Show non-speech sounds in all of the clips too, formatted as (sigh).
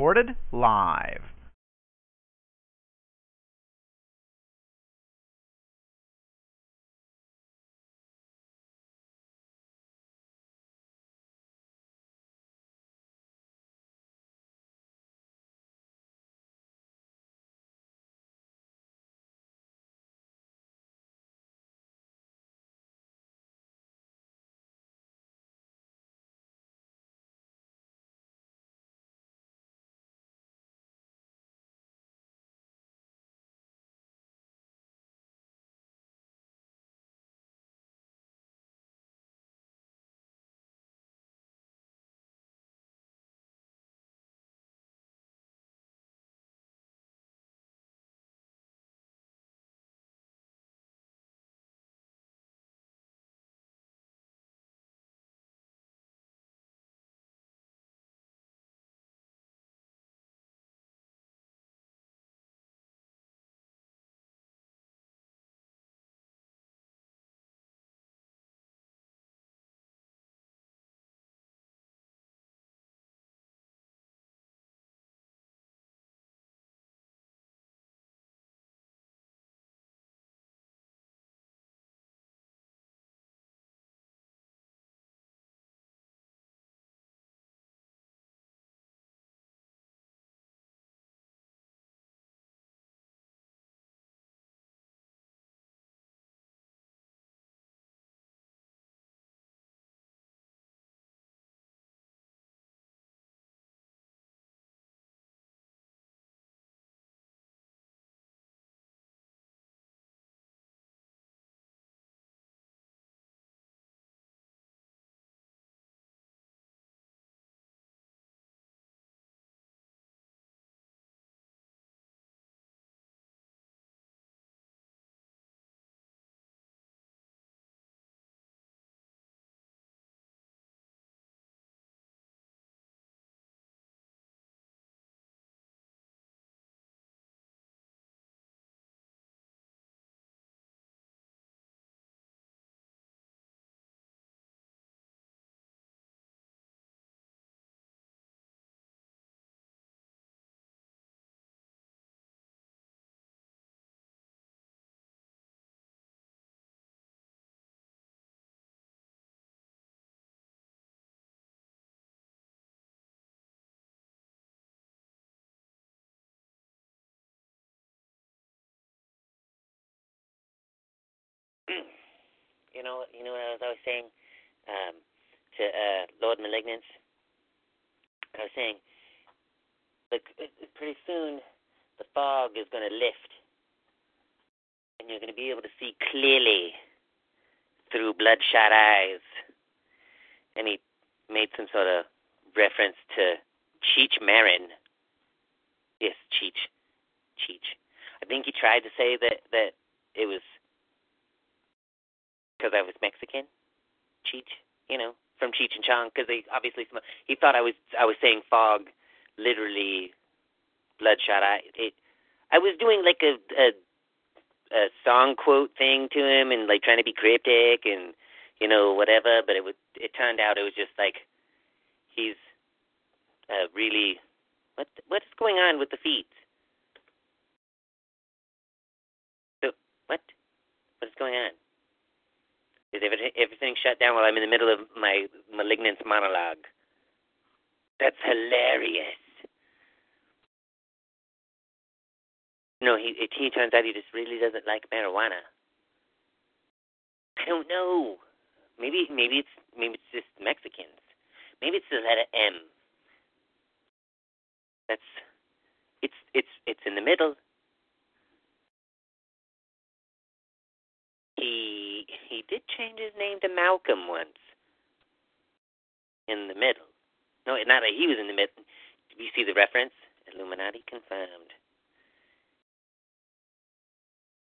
Recorded live. You know, you know what I was always saying um, to uh, Lord Malignance. I was saying, look, pretty soon the fog is going to lift, and you're going to be able to see clearly through bloodshot eyes. And he made some sort of reference to Cheech Marin. Yes, Cheech. Cheech. I think he tried to say that that it was because I was Mexican. Cheech, you know, from Cheech and Chong, because they obviously he thought I was I was saying fog, literally, bloodshot. I it, I was doing like a a a song quote thing to him and like trying to be cryptic and you know whatever, but it was it turned out it was just like he's uh, really what what's going on with the feet? So what what's going on? Is everything shut down while I'm in the middle of my malignance monologue? That's hilarious. No, he he turns out he just really doesn't like marijuana. I don't know. Maybe maybe it's maybe it's just Mexicans. Maybe it's the letter M. That's it's it's it's in the middle. He he did change his name to Malcolm once. In the middle. No, not that he was in the middle. You see the reference? Illuminati confirmed.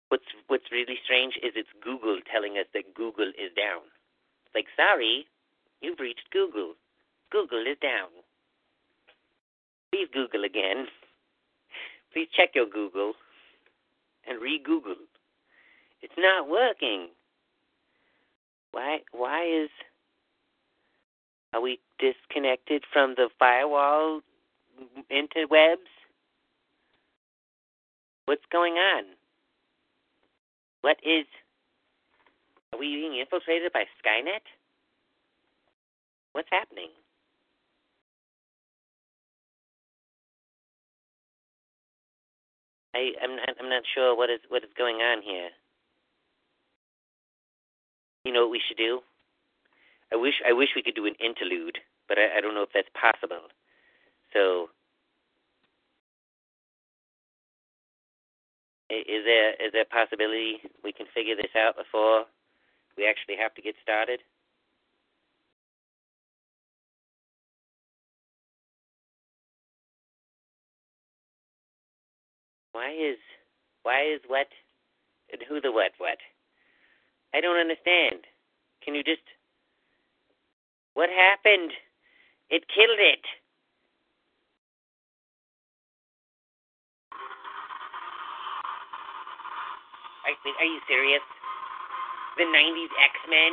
What's what's really strange is it's Google telling us that Google is down. It's like, sorry, you've reached Google. Google is down. Please Google again. (laughs) Please check your Google and re-Google. It's not working. Why? Why is? Are we disconnected from the firewall interwebs? What's going on? What is? Are we being infiltrated by Skynet? What's happening? I, I'm not, I'm not sure what is what is going on here. You know what we should do? I wish I wish we could do an interlude, but I, I don't know if that's possible. So, is there is there a possibility we can figure this out before we actually have to get started? Why is why is what and who the what what? I don't understand. Can you just what happened? It killed it. Are, you serious? The 90s X Men?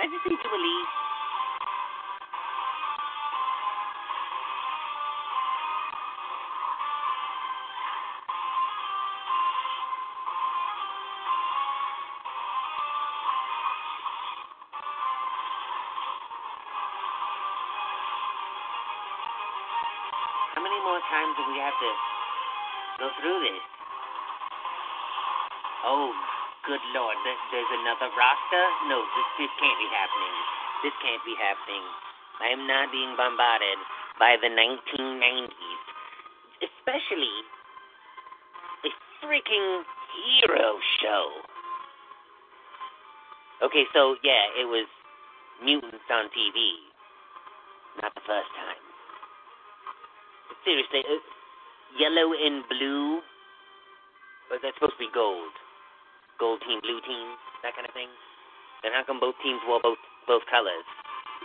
I just? How many more times do we have to go through this? Oh, good lord, there, there's another roster? No, this, this can't be happening. This can't be happening. I am not being bombarded by the 1990s. Especially a freaking hero show. Okay, so yeah, it was mutants on TV. Not the first time. Seriously, uh, yellow and blue? Or that's supposed to be gold. Gold team, blue team, that kind of thing. Then how come both teams wore both both colors?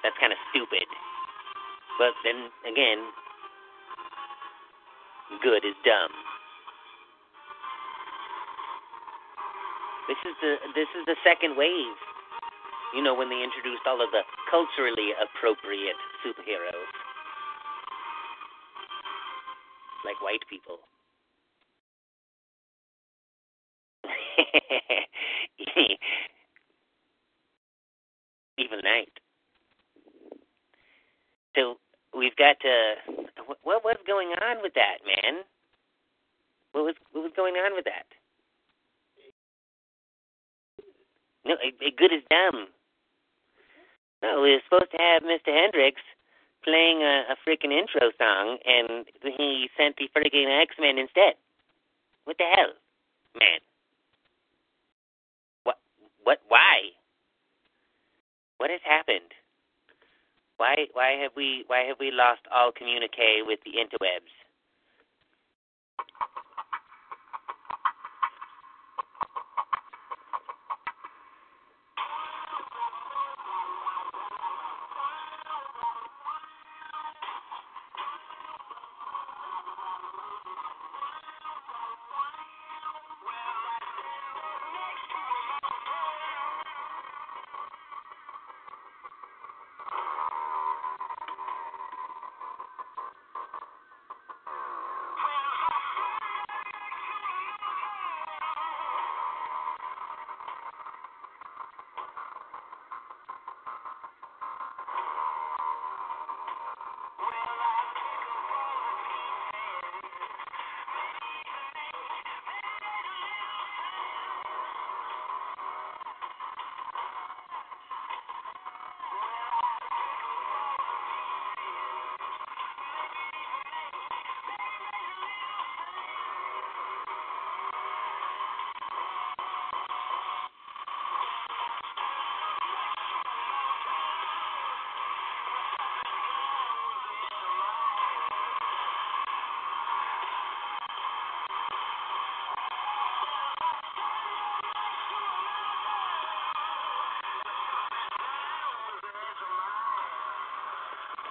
That's kind of stupid. But then again, good is dumb. This is the this is the second wave. You know when they introduced all of the culturally appropriate superheroes, like white people. (laughs) Evil Knight. So we've got to. What was going on with that, man? What was what was going on with that? No, good as dumb. No, we were supposed to have Mr. Hendricks playing a, a freaking intro song, and he sent the freaking X Men instead. What the hell, man? What? Why? What has happened? Why why have we why have we lost all communique with the interwebs?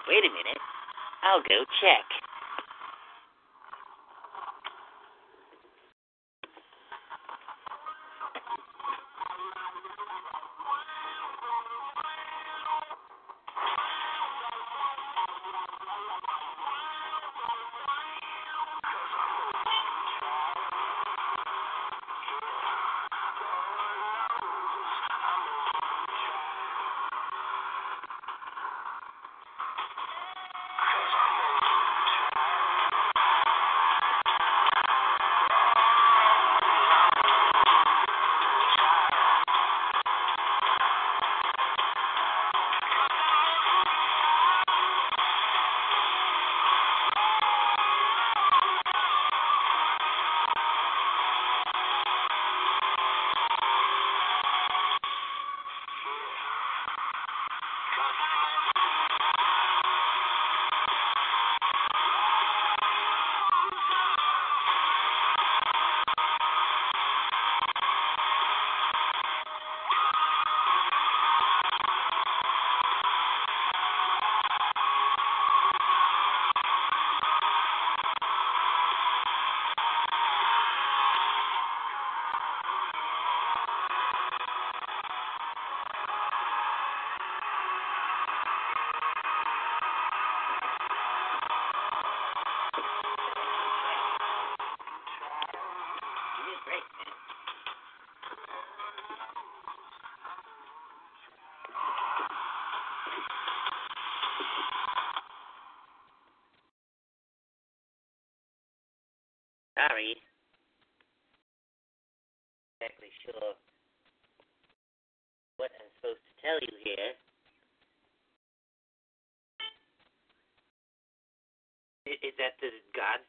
Wait a minute. I'll go check.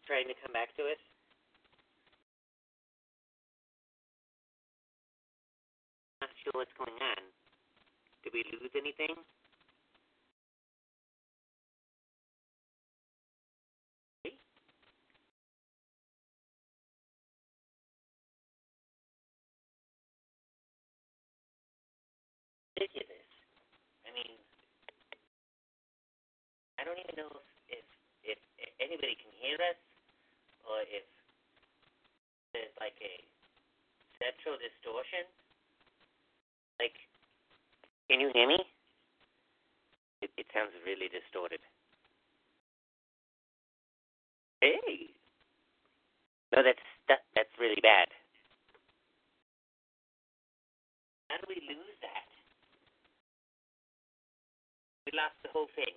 Trying to come back to us? Not sure what's going on. Did we lose anything? Ridiculous. I mean, I don't even know if, if if anybody can hear us, or if there's like a central distortion. Like, can you hear me? It, it sounds really distorted. Hey. No, that's that, that's really bad. How do we lose that? We lost the whole thing.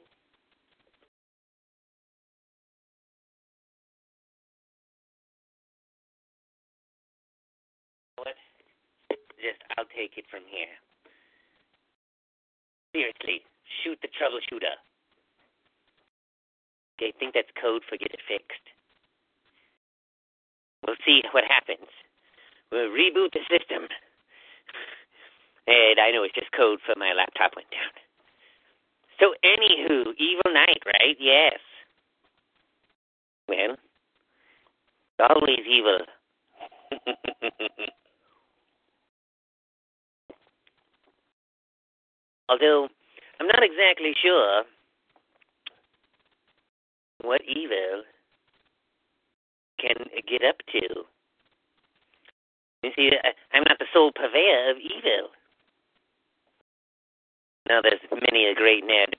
What? Just, I'll take it from here. Seriously, shoot the troubleshooter. Okay, think that's code for get it fixed. We'll see what happens. We'll reboot the system. And I know it's just code for my laptop went down. So, anywho, Evil Night, right? Yes. Well, always evil. (laughs) Although, I'm not exactly sure what evil can get up to. You see, I'm not the sole purveyor of evil. Now, there's many a great Ned.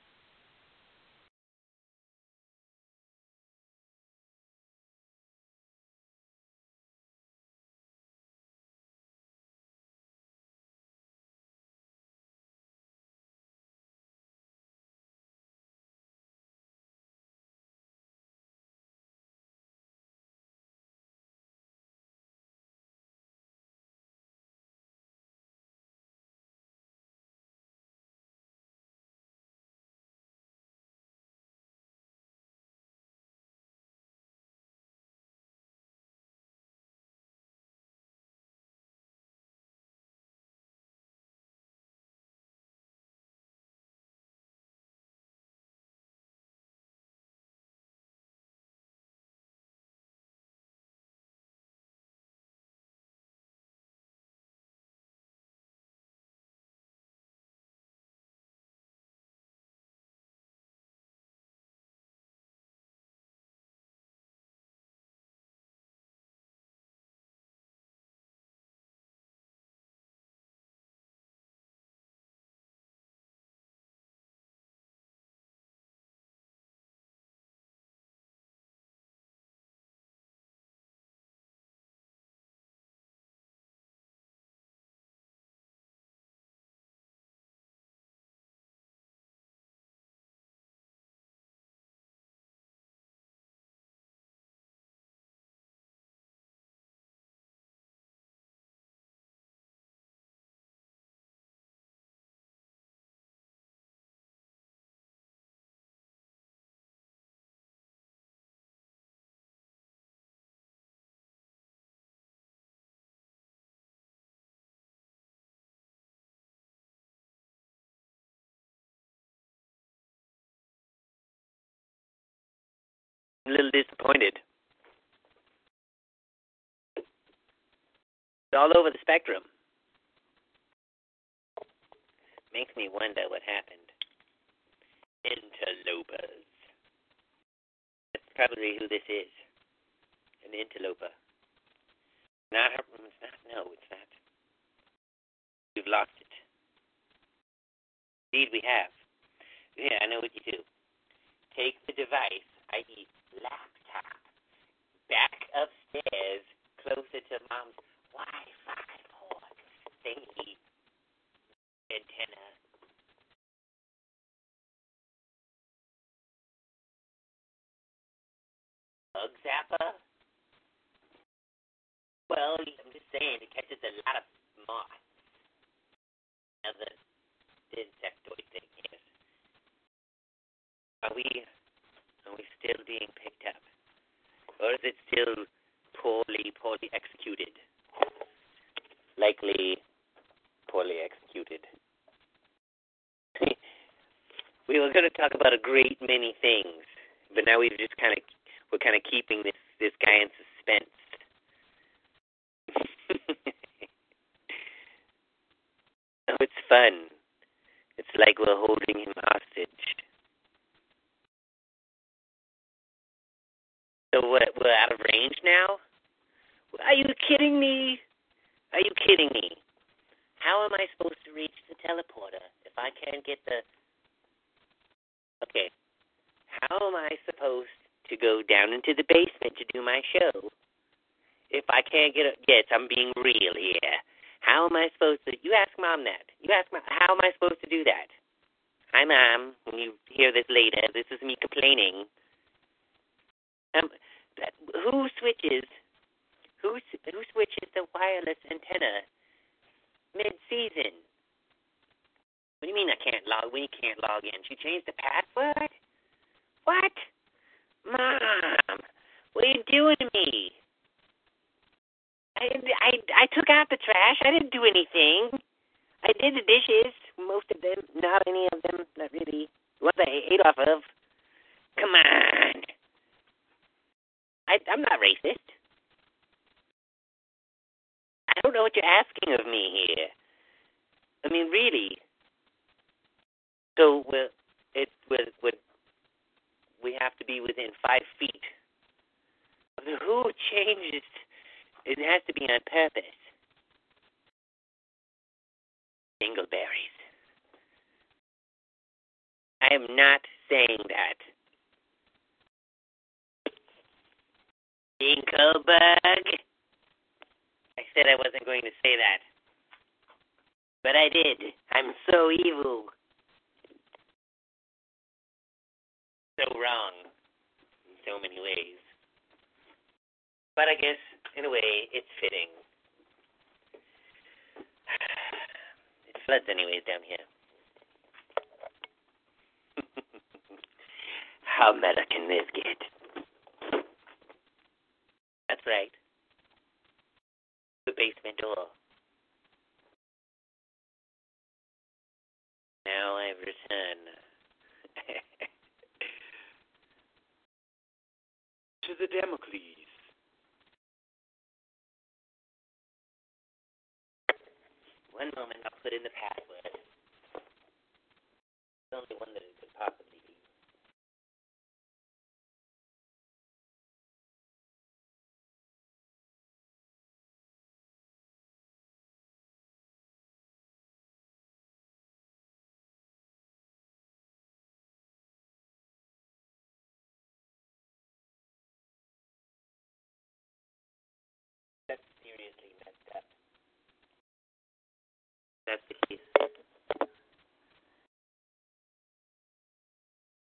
A little disappointed. It's all over the spectrum. Makes me wonder what happened. Interlopers. That's probably who this is. An interloper. Not her. It's not. No, it's not. We've lost it. Indeed, we have. Yeah, I know what you do. Take the device, i.e., laptop back upstairs closer to mom's Wi-Fi port thingy antenna. Bug zapper? Well, I'm just saying it catches a lot of moths. Other insectoid thing, yes. Are we are we still being picked up? Or is it still poorly, poorly executed? Likely poorly executed. (laughs) we were going to talk about a great many things, but now we've just kind of we're kind of keeping this this guy in suspense. (laughs) oh, it's fun. It's like we're holding him hostage. So what? We're out of range now? Are you kidding me? Are you kidding me? How am I supposed to reach the teleporter if I can't get the. Okay. How am I supposed to go down into the basement to do my show if I can't get a. Yes, I'm being real here. How am I supposed to. You ask mom that. You ask mom. How am I supposed to do that? Hi, mom. When you hear this later, this is me complaining. Um, who switches? Who who switches the wireless antenna mid-season? What do you mean I can't log? You can't log in? She changed the password? What? Mom, what are you doing to me? I I I took out the trash. I didn't do anything. I did the dishes, most of them, not any of them, not really. What I ate off of. Come on. I, I'm not racist. I don't know what you're asking of me here. I mean, really. So, will it we have to be within five feet of the who changes? It has to be on purpose. Dingleberries. I am not saying that. Dinkleberg. I said I wasn't going to say that. But I did. I'm so evil. So wrong in so many ways. But I guess, in a way, it's fitting. (sighs) It floods anyways down here. (laughs) How meta can this get? That's right. The basement door. Now I've returned. (laughs) to the Damocles. One moment, I'll put in the password. The only one that it could possibly up. That's the case.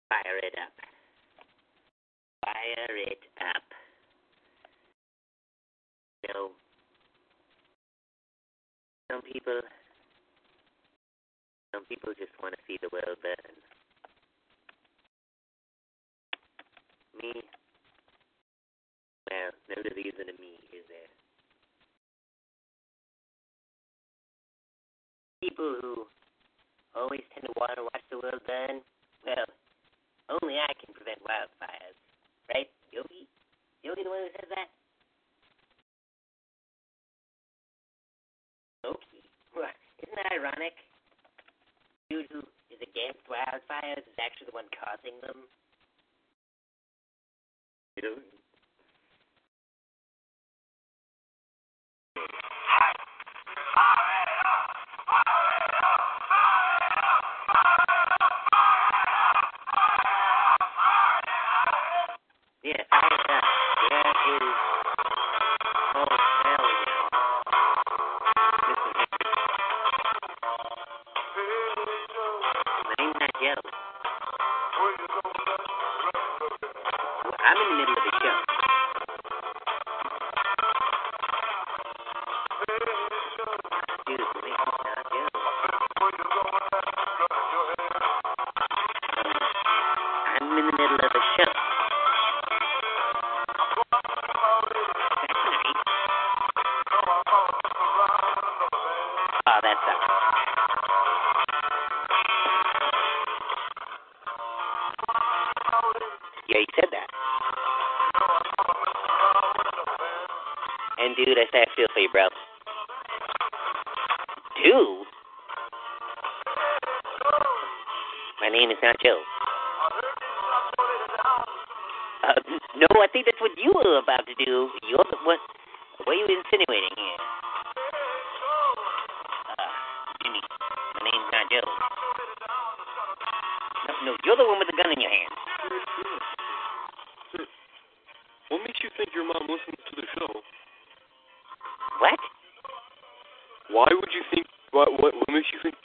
Fire it up. Fire it up. You know, some people, some people just want to see the world burn. Me, well, no reason to me, is there? People who always tend to want to watch the world burn, well, only I can prevent wildfires. Right, Yogi? Yogi the one who says that? Loki. Isn't that ironic? Dude who is against wildfires is actually the one causing them. You know? I feel for you, bro. Dude? My name is not Joe. Uh, no, I think that's what you were about to do. You're the what? What are you insinuating here? Uh, Jimmy, my name's not Joe. No, no, you're the one with the gun in your hand. What makes you think your mom listens What what, makes you think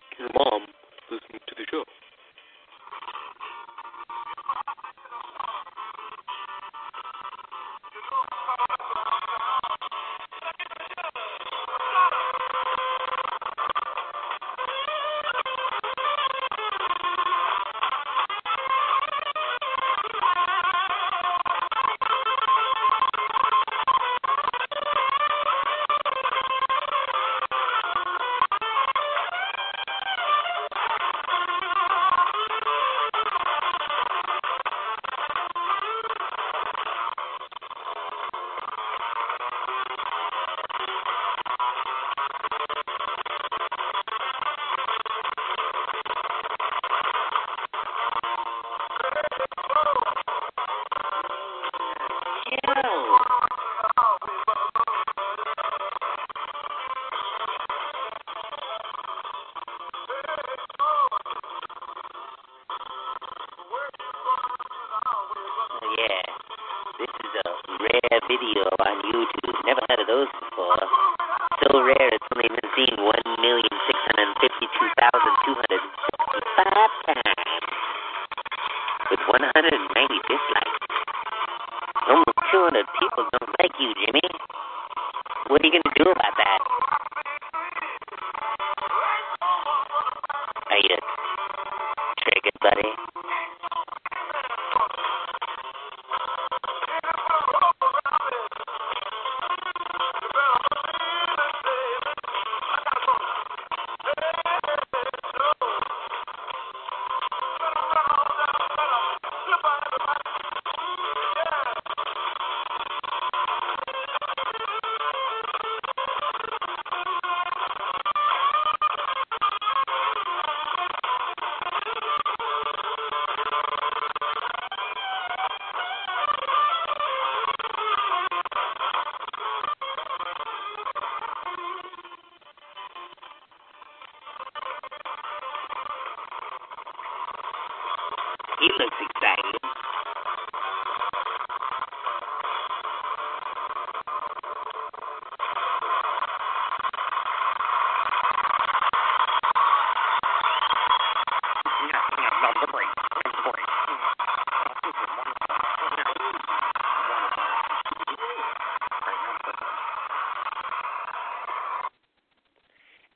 triggered,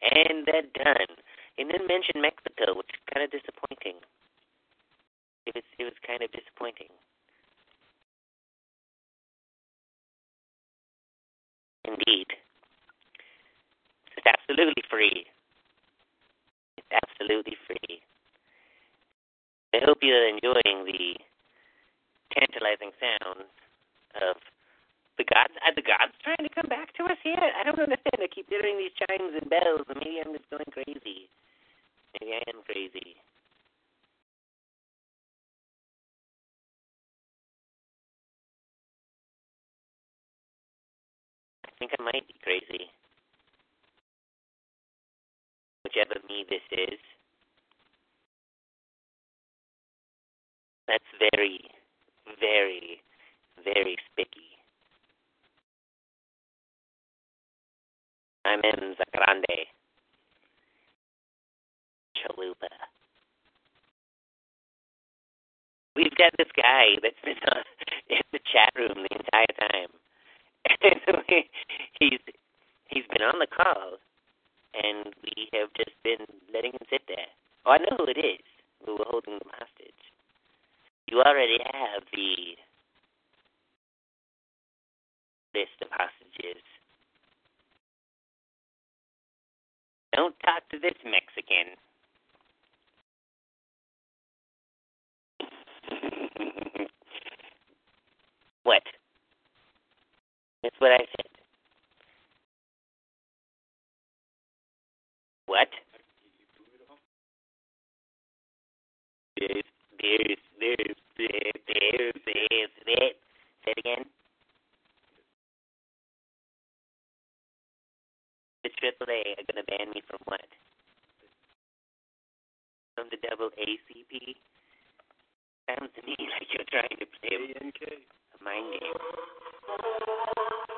And they're done. He didn't mention Mexico, which is kind of disappointing. It was it was kind of disappointing. Indeed. It's absolutely free. It's absolutely free. I hope you're enjoying the tantalizing sounds of the gods. Are the gods trying to come back to us here? I don't understand. I keep hearing these chimes and bells, and maybe I'm just going crazy. Maybe I am crazy. I think I might be crazy. Whichever me this is. That's very, very, very spicky. I'm in Zagrande. Chalupa. We've got this guy that's been (laughs) on, in the chat room the entire time. (laughs) he's he's been on the call, and we have just been letting him sit there. Oh, I know who it is. We were holding them hostage. You already have the list of hostages. Don't talk to this Mexican. (laughs) what? That's what I said. What? There's, there's, there's, Say it again. The AAA are gonna ban me from what? From the double ACP? Sounds to me (laughs) like you're trying to play a mind game.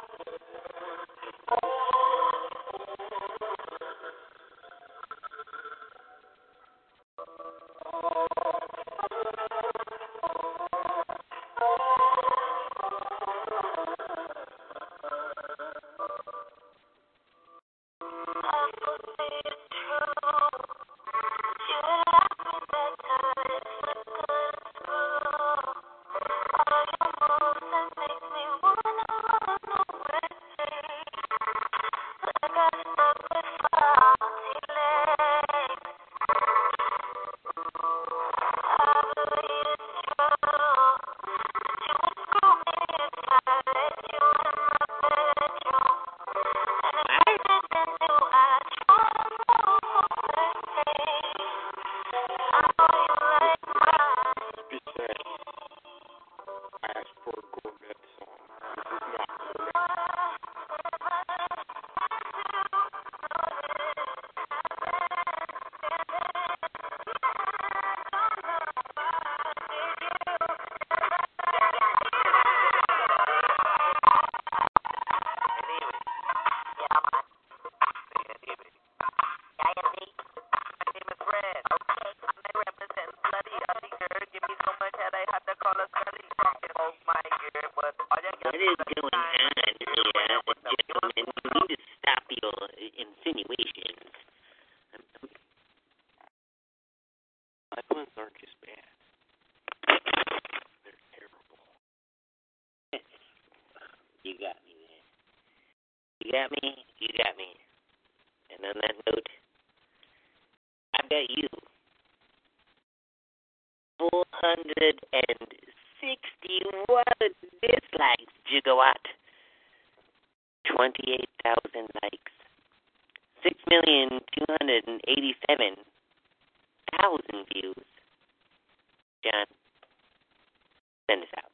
Got me. You got me. And on that note, I've got you. 461 dislikes, gigawatt. 28,000 likes. 6,287,000 views. John, send us out.